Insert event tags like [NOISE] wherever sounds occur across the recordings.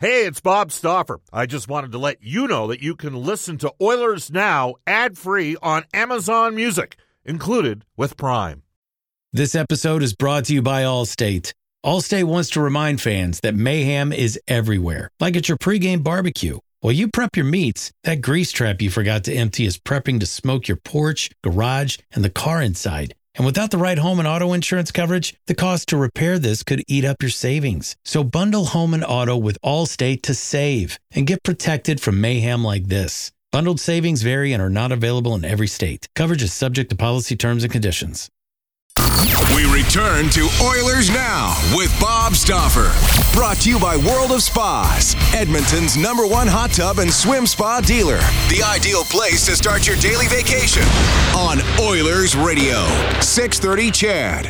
Hey, it's Bob Stauffer. I just wanted to let you know that you can listen to Oilers Now ad free on Amazon Music, included with Prime. This episode is brought to you by Allstate. Allstate wants to remind fans that mayhem is everywhere, like at your pregame barbecue. While you prep your meats, that grease trap you forgot to empty is prepping to smoke your porch, garage, and the car inside. And without the right home and auto insurance coverage, the cost to repair this could eat up your savings. So bundle home and auto with Allstate to save and get protected from mayhem like this. Bundled savings vary and are not available in every state. Coverage is subject to policy terms and conditions. We return to Oilers Now with Bob Stauffer. Brought to you by World of Spas, Edmonton's number one hot tub and swim spa dealer. The ideal place to start your daily vacation on Oilers Radio. 630 CHED.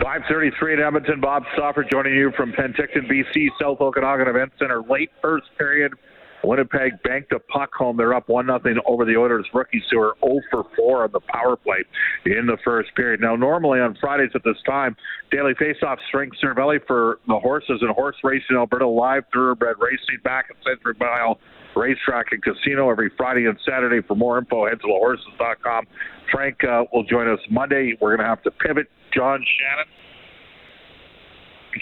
533 in Edmonton. Bob Stauffer joining you from Penticton, BC, South Okanagan Event Center. Late first period. Winnipeg banked a puck home. They're up 1 0 over the Oilers rookies who are 0 for 4 on the power play in the first period. Now, normally on Fridays at this time, daily faceoff strength Seravalli for the horses and horse racing Alberta live thoroughbred racing back at Century Mile Racetrack and Casino every Friday and Saturday. For more info, head to thehorses.com. Frank uh, will join us Monday. We're going to have to pivot. John Shannon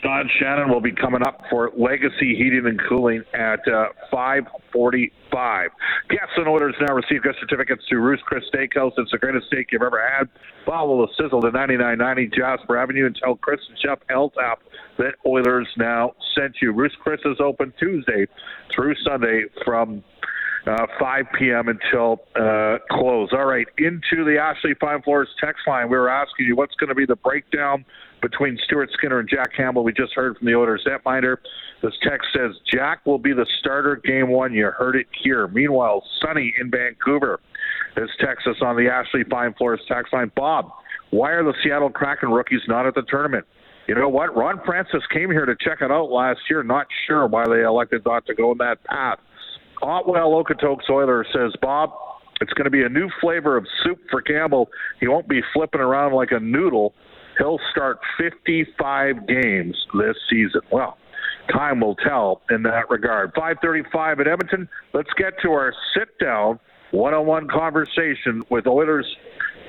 John Shannon will be coming up for Legacy Heating and Cooling at uh, 5:45. Guests and Oilers Now receive gift certificates to Ruth's Chris Steakhouse. It's the greatest steak you've ever had. Follow the sizzle to 9990 Jasper Avenue and tell Chris and Chef Eltap that Oilers now sent you. Ruth's Chris is open Tuesday through Sunday from uh, 5 p.m. until uh, close. All right, into the Ashley Fine Floors text line. We were asking you what's going to be the breakdown between Stuart Skinner and Jack Campbell. We just heard from the Oilers netminder. This text says Jack will be the starter game one. You heard it here. Meanwhile, Sunny in Vancouver. This text us on the Ashley Fine Floors text line. Bob, why are the Seattle Kraken rookies not at the tournament? You know what? Ron Francis came here to check it out last year. Not sure why they elected not to go in that path. Otwell Okotoks Oilers says, Bob, it's going to be a new flavor of soup for Campbell. He won't be flipping around like a noodle. He'll start 55 games this season. Well, time will tell in that regard. 5:35 at Edmonton. Let's get to our sit-down one-on-one conversation with Oilers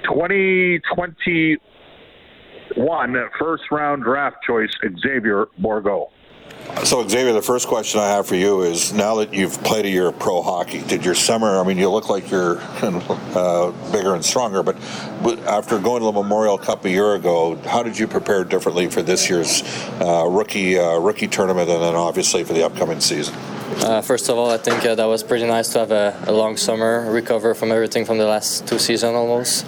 2021 first-round draft choice Xavier Bourgault. So, Xavier, the first question I have for you is now that you've played a year of pro hockey, did your summer, I mean, you look like you're [LAUGHS] uh, bigger and stronger, but after going to the Memorial Cup a year ago, how did you prepare differently for this year's uh, rookie uh, rookie tournament and then obviously for the upcoming season? Uh, first of all, I think uh, that was pretty nice to have a, a long summer, recover from everything from the last two seasons almost.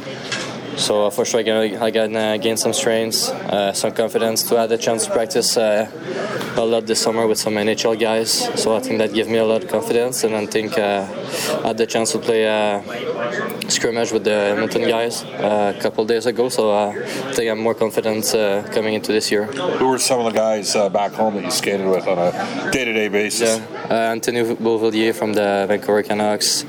So uh, for sure, I can, I can uh, gain some strengths, uh, some confidence to have a chance to practice uh, a lot this summer with some NHL guys. So I think that gave me a lot of confidence, and I think uh, I had the chance to play a scrimmage with the Edmonton guys uh, a couple days ago. So I think I'm more confident coming into this year. Who were some of the guys back home that you skated with on a day-to-day basis? Yeah, Anthony Beauvillier from the Vancouver Canucks,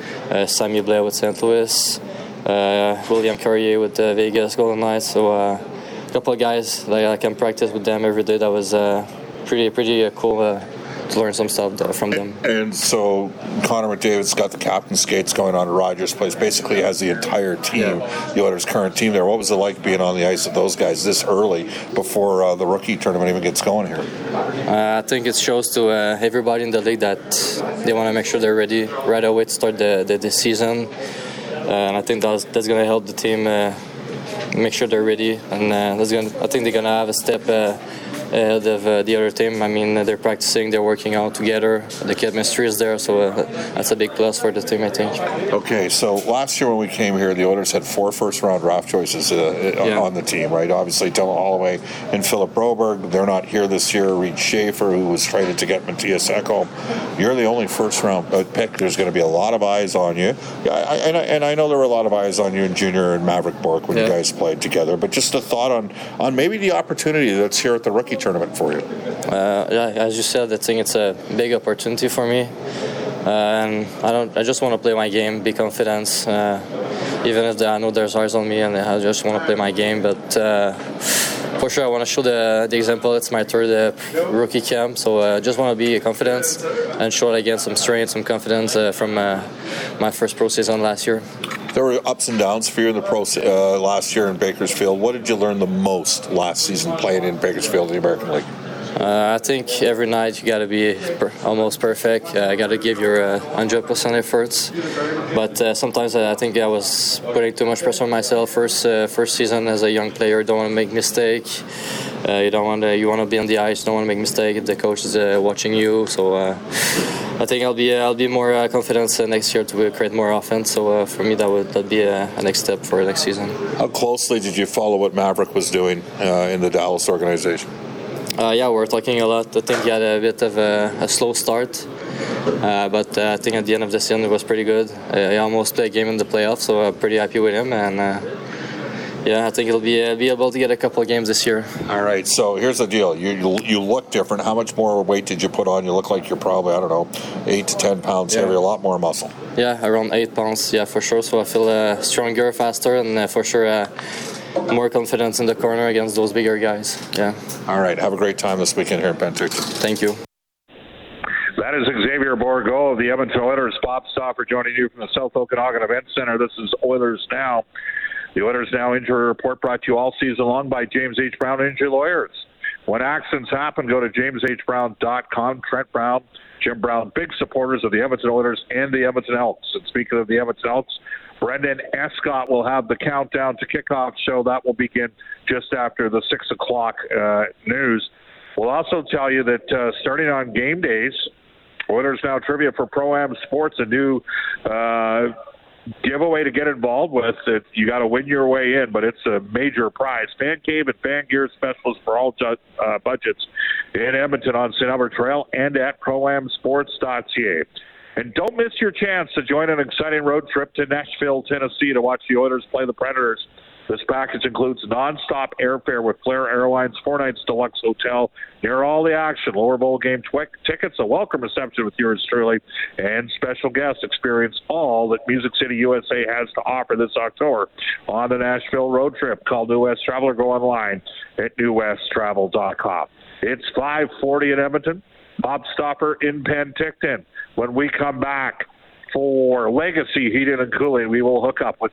Sammy Blais with St. Louis uh, William Carrier with the Vegas Golden Knights. So uh, a couple of guys like I can practice with them every day. That was uh, pretty pretty uh, cool uh, to learn some stuff from them. And, and so Connor McDavid's got the captain skates going on at Rogers Place. Basically, has the entire team, yeah. the Oilers' current team there. What was it like being on the ice with those guys this early before uh, the rookie tournament even gets going here? Uh, I think it shows to uh, everybody in the league that they want to make sure they're ready right away to start the, the, the season. Uh, and I think that's that's going to help the team uh, make sure they're ready, and uh, that's going. I think they're going to have a step uh, the other team. I mean, they're practicing, they're working out together. The chemistry is there, so uh, that's a big plus for the team, I think. Okay, so last year when we came here, the Oilers had four first-round draft choices uh, yeah. on the team, right? Obviously, Dylan Holloway and Philip Broberg. They're not here this year. Reid Schaefer, who was traded to get Mattias Ekholm. You're the only first-round pick. There's going to be a lot of eyes on you. I, I, and, I, and, I, know there were a lot of eyes on you and Junior and Maverick Bourque when yeah. you guys played together. But just a thought on on maybe the opportunity that's here at the rookie tournament for you? Uh, yeah, as you said, I think it's a big opportunity for me, uh, and I don't. I just want to play my game, be confident. Uh, even if I know there's eyes on me, and I just want to play my game. But uh, for sure I want to show the, the example. It's my third uh, rookie camp, so I uh, just want to be confident and show again some strength, some confidence uh, from my first pro season last year. There were ups and downs for you in the pro uh, last year in Bakersfield. What did you learn the most last season playing in Bakersfield in the American League? Uh, I think every night you got to be per- almost perfect. Uh, got to give your uh, 100% efforts. But uh, sometimes I think I was putting too much pressure on myself. First uh, first season as a young player, don't want to make mistake. Uh, you don't want to. You want to be on the ice. Don't want to make mistake. The coach is watching you. So I think I'll be I'll be more confident next year to create more offense. So for me, that would that be a, a, next step for next season. How closely did you follow what Maverick was doing in the Dallas organization? Uh, yeah, we're talking a lot. I think he had a bit of a, a slow start, uh, but uh, I think at the end of the season it was pretty good. Uh, he almost played a game in the playoffs, so I'm pretty happy with him. And uh, yeah, I think he'll be uh, be able to get a couple of games this year. All right. So here's the deal. You, you, you look different. How much more weight did you put on? You look like you're probably I don't know eight to ten pounds yeah. heavier, a lot more muscle. Yeah, around eight pounds. Yeah, for sure. So I feel uh, stronger, faster, and uh, for sure uh, more confidence in the corner against those bigger guys. Yeah. All right. Have a great time this weekend here in Penticton. Thank you. That is Xavier Bourgault of the Edmonton Oilers. Bob Stauffer joining you from the South Okanagan Event Center. This is Oilers Now. The Oilers Now injury report brought to you all season long by James H. Brown Injury Lawyers. When accidents happen, go to jameshbrown.com. Trent Brown, Jim Brown, big supporters of the Edmonton Oilers and the Edmonton Elks. And speaking of the Edmonton Elks, Brendan Escott will have the countdown to kickoff show. That will begin just after the 6 o'clock uh, news. We'll also tell you that uh, starting on game days, Oilers Now Trivia for Pro Am Sports, a new uh, giveaway to get involved with. It, you got to win your way in, but it's a major prize. Fan Cave and Fan Gear specialists for all ju- uh, budgets in Edmonton on St. Albert Trail and at proamsports.ca. And don't miss your chance to join an exciting road trip to Nashville, Tennessee to watch the Oilers play the Predators. This package includes nonstop airfare with Flair Airlines, four nights deluxe hotel near all the action, lower bowl game tickets, a welcome reception with yours truly, and special guests experience all that Music City USA has to offer this October on the Nashville road trip. Call New West Traveler, go online at newwesttravel.com. It's 540 in Edmonton. Bob Stauffer in Penticton. When we come back for Legacy Heating and Cooling, we will hook up with.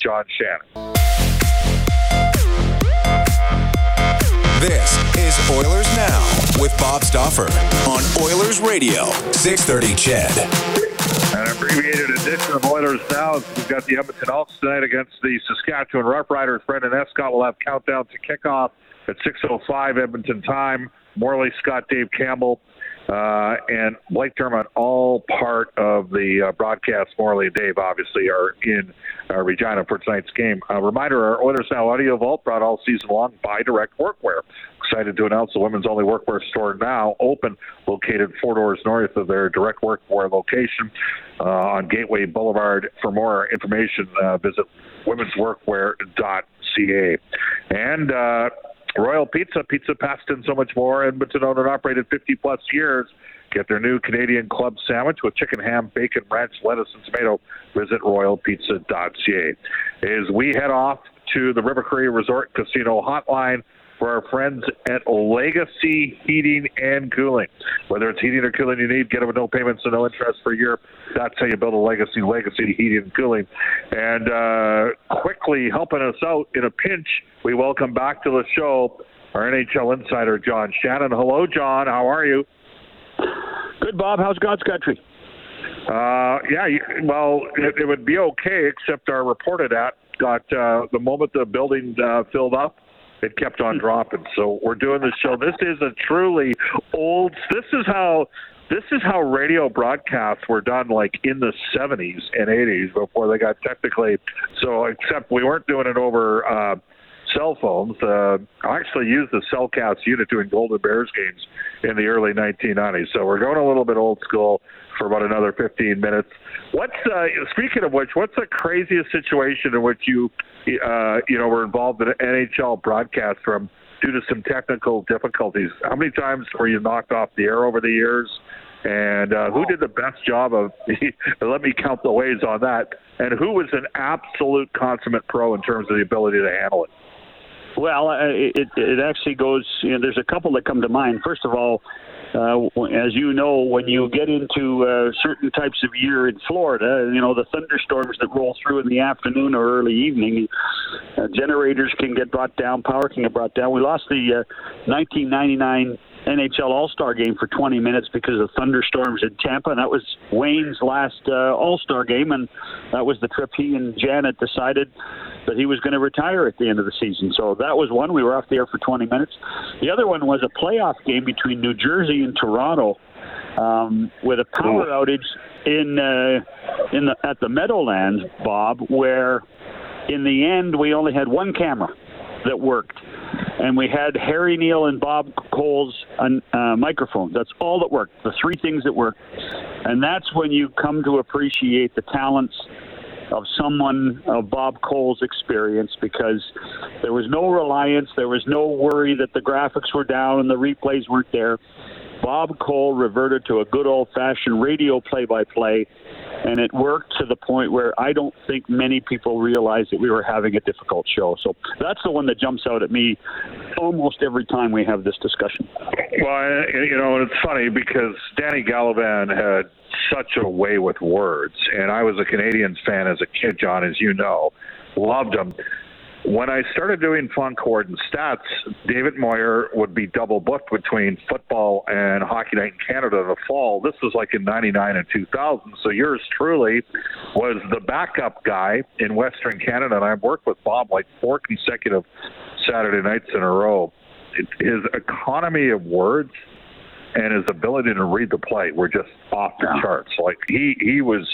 John Shannon. This is Oilers Now with Bob Stauffer on Oilers Radio, 630 CHED. An abbreviated edition of Oilers Now. We've got the Edmonton Elks tonight against the Saskatchewan Roughriders. Brendan Escott will have countdown to kickoff at 6.05 Edmonton time. Morley, Scott, Dave Campbell, uh, and Blake Dermott, all part of the uh, broadcast. Morley and Dave obviously are in uh, Regina for tonight's game. A reminder, our Oilers Now Audio Vault brought all season long by Direct Workwear. Excited to announce the women's only workwear store now open, located four doors north of their Direct Workwear location uh, on Gateway Boulevard. For more information, uh, visit womensworkwear.ca. And uh, Royal Pizza, Pizza Pasta, and so much more. And Edmonton owned and operated 50 plus years. Get their new Canadian club sandwich with chicken, ham, bacon, ranch, lettuce, and tomato. Visit royalpizza.ca. As we head off to the River Cree Resort Casino Hotline for our friends at Legacy Heating and Cooling. Whether it's heating or cooling you need, get them with no payments and no interest for a year. That's how you build a legacy, Legacy Heating and Cooling. And uh, quickly helping us out in a pinch, we welcome back to the show our NHL insider, John Shannon. Hello, John. How are you? Good, Bob. How's God's country? Uh, yeah, well, it, it, would be okay, except our reported at got uh, the moment the building uh, filled up, it kept on dropping. So we're doing this show. This is a truly old. This is how this is how radio broadcasts were done, like in the 70s and 80s before they got technically. So except we weren't doing it over. Uh, cell phones. Uh, I actually used the Cellcast unit doing Golden Bears games in the early 1990s. So we're going a little bit old school for about another 15 minutes. What's uh, speaking of which, what's the craziest situation in which you uh, you know were involved in an NHL broadcast from due to some technical difficulties? How many times were you knocked off the air over the years? And uh, who did the best job of? [LAUGHS] let me count the ways on that. And who was an absolute consummate pro in terms of the ability to handle it? Well, it it actually goes. You know, there's a couple that come to mind. First of all, uh, as you know, when you get into uh, certain types of year in Florida, you know the thunderstorms that roll through in the afternoon or early evening, uh, generators can get brought down, power can get brought down. We lost the uh, 1999 NHL All Star game for 20 minutes because of thunderstorms in Tampa. And that was Wayne's last uh, All Star game, and that was the trip he and Janet decided that he was going to retire at the end of the season. So that was one. We were off the air for 20 minutes. The other one was a playoff game between New Jersey and Toronto um, with a power outage in uh, in the at the Meadowlands, Bob, where in the end we only had one camera that worked and we had Harry Neal and Bob Cole's uh, microphones. That's all that worked. The three things that worked, and that's when you come to appreciate the talents of someone of Bob Cole's experience because there was no reliance, there was no worry that the graphics were down and the replays weren't there. Bob Cole reverted to a good old fashioned radio play by play, and it worked to the point where I don't think many people realized that we were having a difficult show. So that's the one that jumps out at me almost every time we have this discussion. Well, you know, it's funny because Danny Gallivan had such a way with words, and I was a Canadiens fan as a kid, John, as you know, loved him when I started doing fun court and stats, David Moyer would be double booked between football and Hockey Night in Canada in the fall. This was like in 99 and 2000. So yours truly was the backup guy in Western Canada. And I've worked with Bob like four consecutive Saturday nights in a row. His economy of words and his ability to read the play were just off the charts. Like he, he was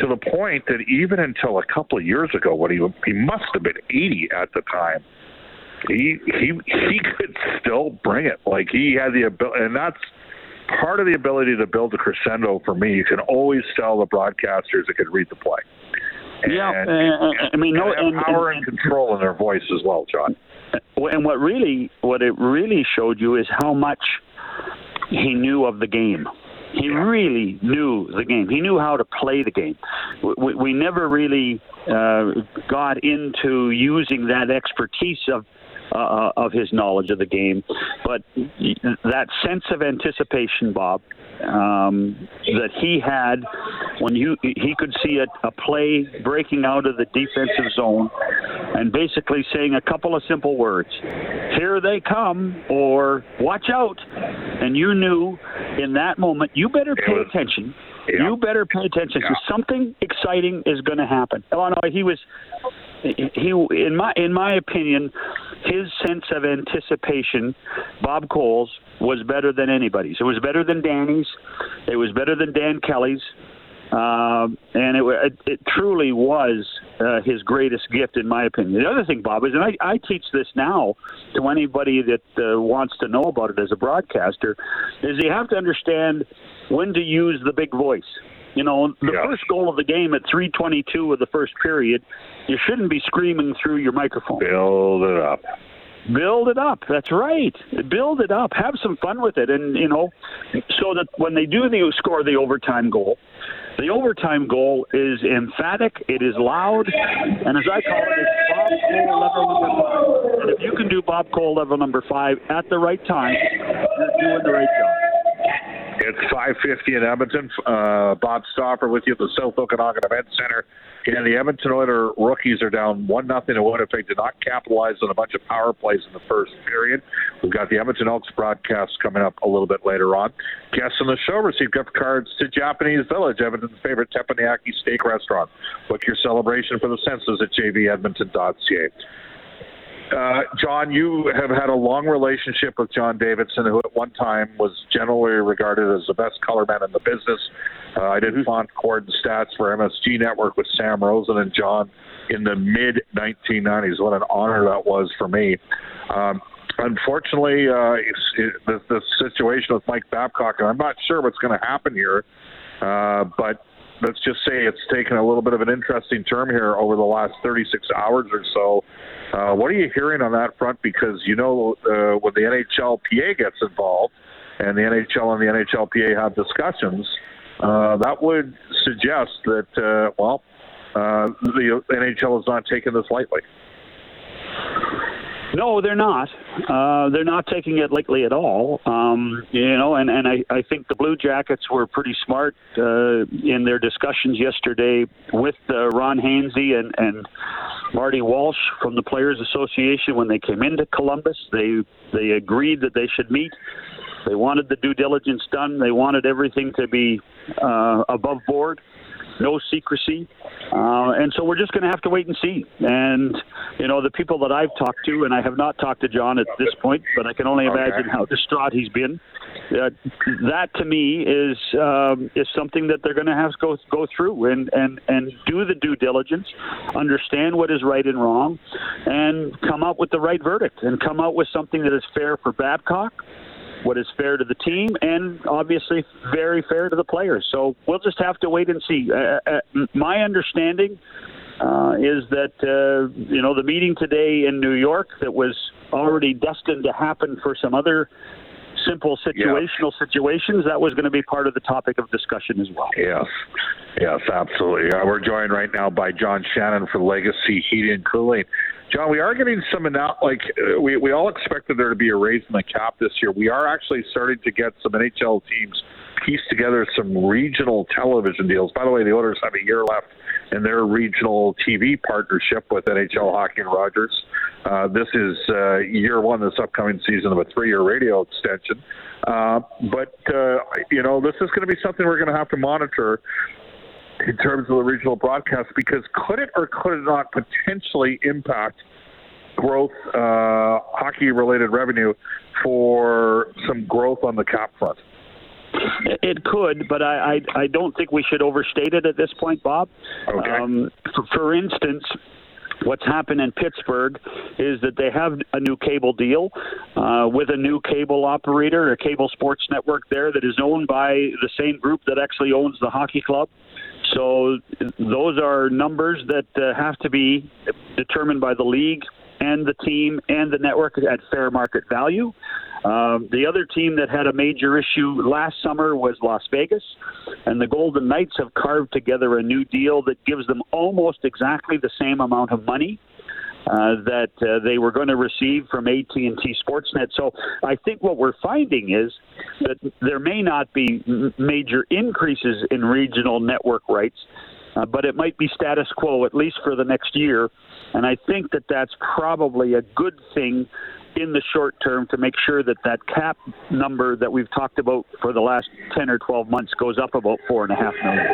to the point that even until a couple of years ago, when he he must have been 80 at the time, he he he [LAUGHS] could still bring it. Like he had the ability, and that's part of the ability to build a crescendo for me. You can always tell the broadcasters that could read the play. And, yeah, uh, I mean, no, and, power and, and control in their voice as well, John. And what really, what it really showed you is how much he knew of the game. He really knew the game. He knew how to play the game. We, we never really uh, got into using that expertise of uh, of his knowledge of the game, but that sense of anticipation, Bob, um, that he had when you he could see a, a play breaking out of the defensive zone and basically saying a couple of simple words here they come or watch out and you knew in that moment you better pay attention. Yeah. you better pay attention because yeah. something exciting is going to happen. Oh no he was he in my in my opinion his sense of anticipation bob cole's was better than anybody's. It was better than danny's. It was better than dan kelly's um, and it, it, it truly was uh, his greatest gift, in my opinion. The other thing, Bob, is, and I, I teach this now to anybody that uh, wants to know about it as a broadcaster, is you have to understand when to use the big voice. You know, the yeah. first goal of the game at 3:22 of the first period, you shouldn't be screaming through your microphone. Build it up. Build it up. That's right. Build it up. Have some fun with it, and you know, so that when they do the score the overtime goal, the overtime goal is emphatic. It is loud, and as I call it, it's Bob Cole level number five. And if you can do Bob Cole level number five at the right time, you're doing the right job. It's 5:50 in Edmonton. Uh, Bob Stauffer with you at the South Okanagan Event Center. And the Edmonton Oilers rookies are down one nothing to Winnipeg. Did not capitalize on a bunch of power plays in the first period. We've got the Edmonton Elks broadcast coming up a little bit later on. Guests on the show receive gift cards to Japanese Village, Edmonton's favorite teppanyaki steak restaurant. Book your celebration for the senses at jvedmonton.ca. Uh, John, you have had a long relationship with John Davidson, who at one time was generally regarded as the best color man in the business. Uh, I did mm-hmm. font cord and stats for MSG Network with Sam Rosen and John in the mid 1990s. What an honor that was for me. Um, unfortunately, uh, it, the, the situation with Mike Babcock, and I'm not sure what's going to happen here, uh, but let's just say it's taken a little bit of an interesting turn here over the last 36 hours or so. Uh, what are you hearing on that front? Because you know uh, when the NHLPA gets involved and the NHL and the NHLPA have discussions, uh, that would suggest that uh, well, uh, the NHL is not taking this lightly. No, they're not. Uh, they're not taking it lightly at all. Um, you know, and, and I, I think the Blue Jackets were pretty smart uh, in their discussions yesterday with uh, Ron Hainsey and, and Marty Walsh from the Players Association when they came into Columbus. They they agreed that they should meet. They wanted the due diligence done. They wanted everything to be uh, above board no secrecy. Uh, and so we're just going to have to wait and see. And, you know, the people that I've talked to, and I have not talked to John at this point, but I can only imagine how distraught he's been. Uh, that to me is um, is something that they're going to have to go go through and, and, and do the due diligence, understand what is right and wrong, and come up with the right verdict and come out with something that is fair for Babcock, what is fair to the team, and obviously very fair to the players. So we'll just have to wait and see. Uh, uh, my understanding uh, is that uh, you know the meeting today in New York that was already destined to happen for some other simple situational situations, that was going to be part of the topic of discussion as well. Yes, yes, absolutely. Uh, we're joined right now by John Shannon for Legacy Heating and Cooling. John, we are getting some now. Like uh, we we all expected there to be a raise in the cap this year. We are actually starting to get some NHL teams piece together some regional television deals. By the way, the Oilers have a year left in their regional TV partnership with NHL Hockey and Rogers. Uh, this is uh, year one this upcoming season of a three-year radio extension. Uh, but uh, you know, this is going to be something we're going to have to monitor in terms of the regional broadcast because could it or could it not potentially impact growth, uh, hockey related revenue for some growth on the cap front? It could, but I, I, I don't think we should overstate it at this point, Bob. Okay. Um, for, for instance, what's happened in Pittsburgh is that they have a new cable deal uh, with a new cable operator, a cable sports network there that is owned by the same group that actually owns the hockey club. So those are numbers that uh, have to be determined by the league and the team and the network at fair market value. Um, the other team that had a major issue last summer was Las Vegas, and the Golden Knights have carved together a new deal that gives them almost exactly the same amount of money uh, that uh, they were going to receive from AT&T Sportsnet. So I think what we're finding is that there may not be major increases in regional network rights, uh, but it might be status quo at least for the next year. And I think that that's probably a good thing in the short term to make sure that that cap number that we've talked about for the last 10 or 12 months goes up about four and a half million.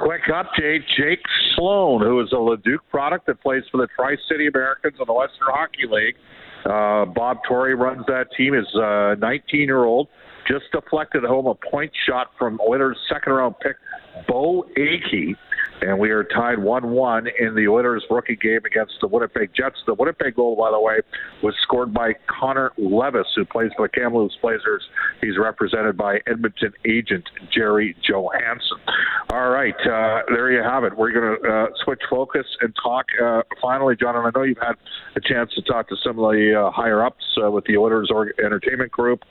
Quick update Jake Sloan, who is a Leduc product that plays for the Tri City Americans in the Western Hockey League. Uh, Bob Tory runs that team, is a 19 year old, just deflected home a point shot from Oilers' second round pick, Beau Akey and we are tied 1-1 in the Oilers rookie game against the Winnipeg Jets. The Winnipeg goal, by the way, was scored by Connor Levis, who plays for the Kamloops Blazers. He's represented by Edmonton agent Jerry Johansson. All right, uh, there you have it. We're going to uh, switch focus and talk uh, finally, John. And I know you've had a chance to talk to some of the uh, higher ups uh, with the Oilers Entertainment Group.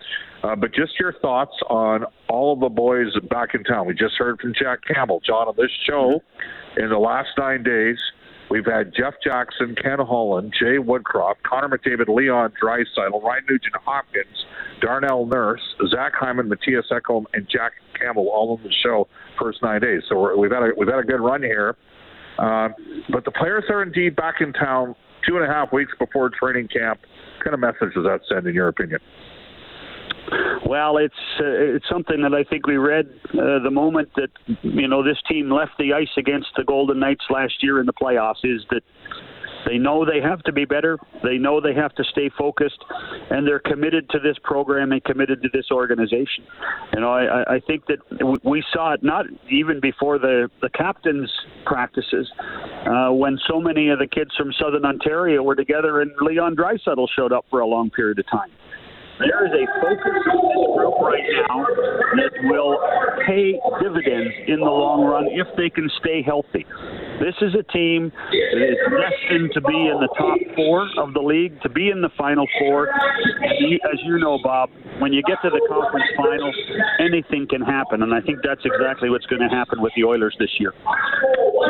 Uh, but just your thoughts on all of the boys back in town. We just heard from Jack Campbell, John, on this show in the last nine days. We've had Jeff Jackson, Ken Holland, Jay Woodcroft, Connor McDavid, Leon Draisaitl, Ryan Nugent Hopkins, Darnell Nurse, Zach Hyman, Mattias Ekholm, and Jack Campbell all on the show first nine days. So we've had a we've had a good run here. Uh, but the players are indeed back in town two and a half weeks before training camp. What kind of message does that send, in your opinion? Well, it's uh, it's something that I think we read uh, the moment that you know this team left the ice against the Golden Knights last year in the playoffs is that they know they have to be better. They know they have to stay focused, and they're committed to this program and committed to this organization. You know, I, I think that we saw it not even before the the captains' practices, uh, when so many of the kids from Southern Ontario were together, and Leon Draisaitl showed up for a long period of time. There is a focus on this group right now that will pay dividends in the long run if they can stay healthy. This is a team that is destined to be in the top four of the league, to be in the final four. And as you know, Bob, when you get to the conference finals, anything can happen, and I think that's exactly what's going to happen with the Oilers this year.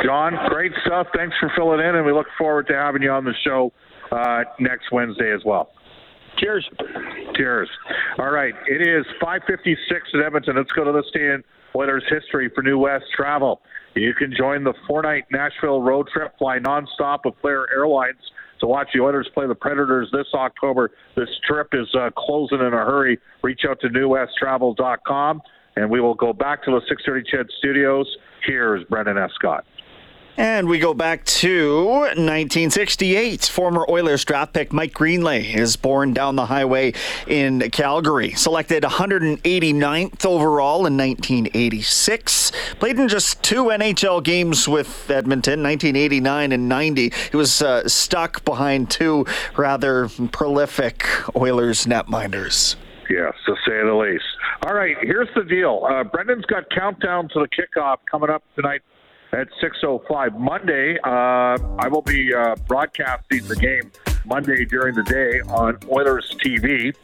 John, great stuff. Thanks for filling in, and we look forward to having you on the show uh, next Wednesday as well. Cheers. Cheers. All right. It is 556 at Edmonton. Let's go to the stand. Oilers history for New West travel. You can join the four-night Nashville road trip, fly nonstop with Flair Airlines to watch the Oilers play the Predators this October. This trip is uh, closing in a hurry. Reach out to newwesttravel.com, and we will go back to the 630 CHED Studios. Here's Brendan Escott. And we go back to 1968. Former Oilers draft pick Mike Greenlay is born down the highway in Calgary. Selected 189th overall in 1986. Played in just two NHL games with Edmonton, 1989 and 90. He was uh, stuck behind two rather prolific Oilers netminders. Yes, to say the least. All right, here's the deal. Uh, Brendan's got countdown to the kickoff coming up tonight at 6.05. Monday, uh, I will be uh, broadcasting the game Monday during the day on Oilers TV,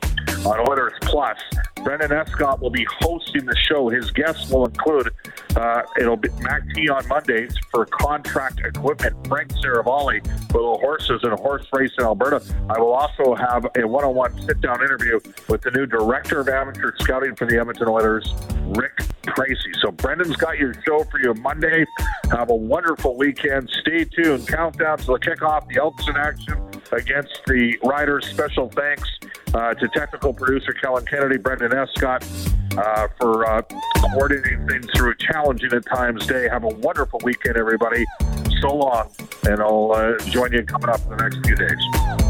on Oilers Plus. Brendan Escott will be hosting the show. His guests will include uh, it'll be Mac T on Mondays for contract equipment. Frank Seravalli for the horses and horse race in Alberta. I will also have a one-on-one sit-down interview with the new director of amateur scouting for the Edmonton Oilers, Rick Pracey. So Brendan's got your show for you Monday. Have a wonderful weekend. Stay tuned. Countdown to the kickoff. The Elks in action against the Riders. Special thanks uh, to technical producer Kellen Kennedy, Brendan Escott, uh, for uh, coordinating things through a challenging at times day. Have a wonderful weekend, everybody. So long, and I'll uh, join you coming up in the next few days.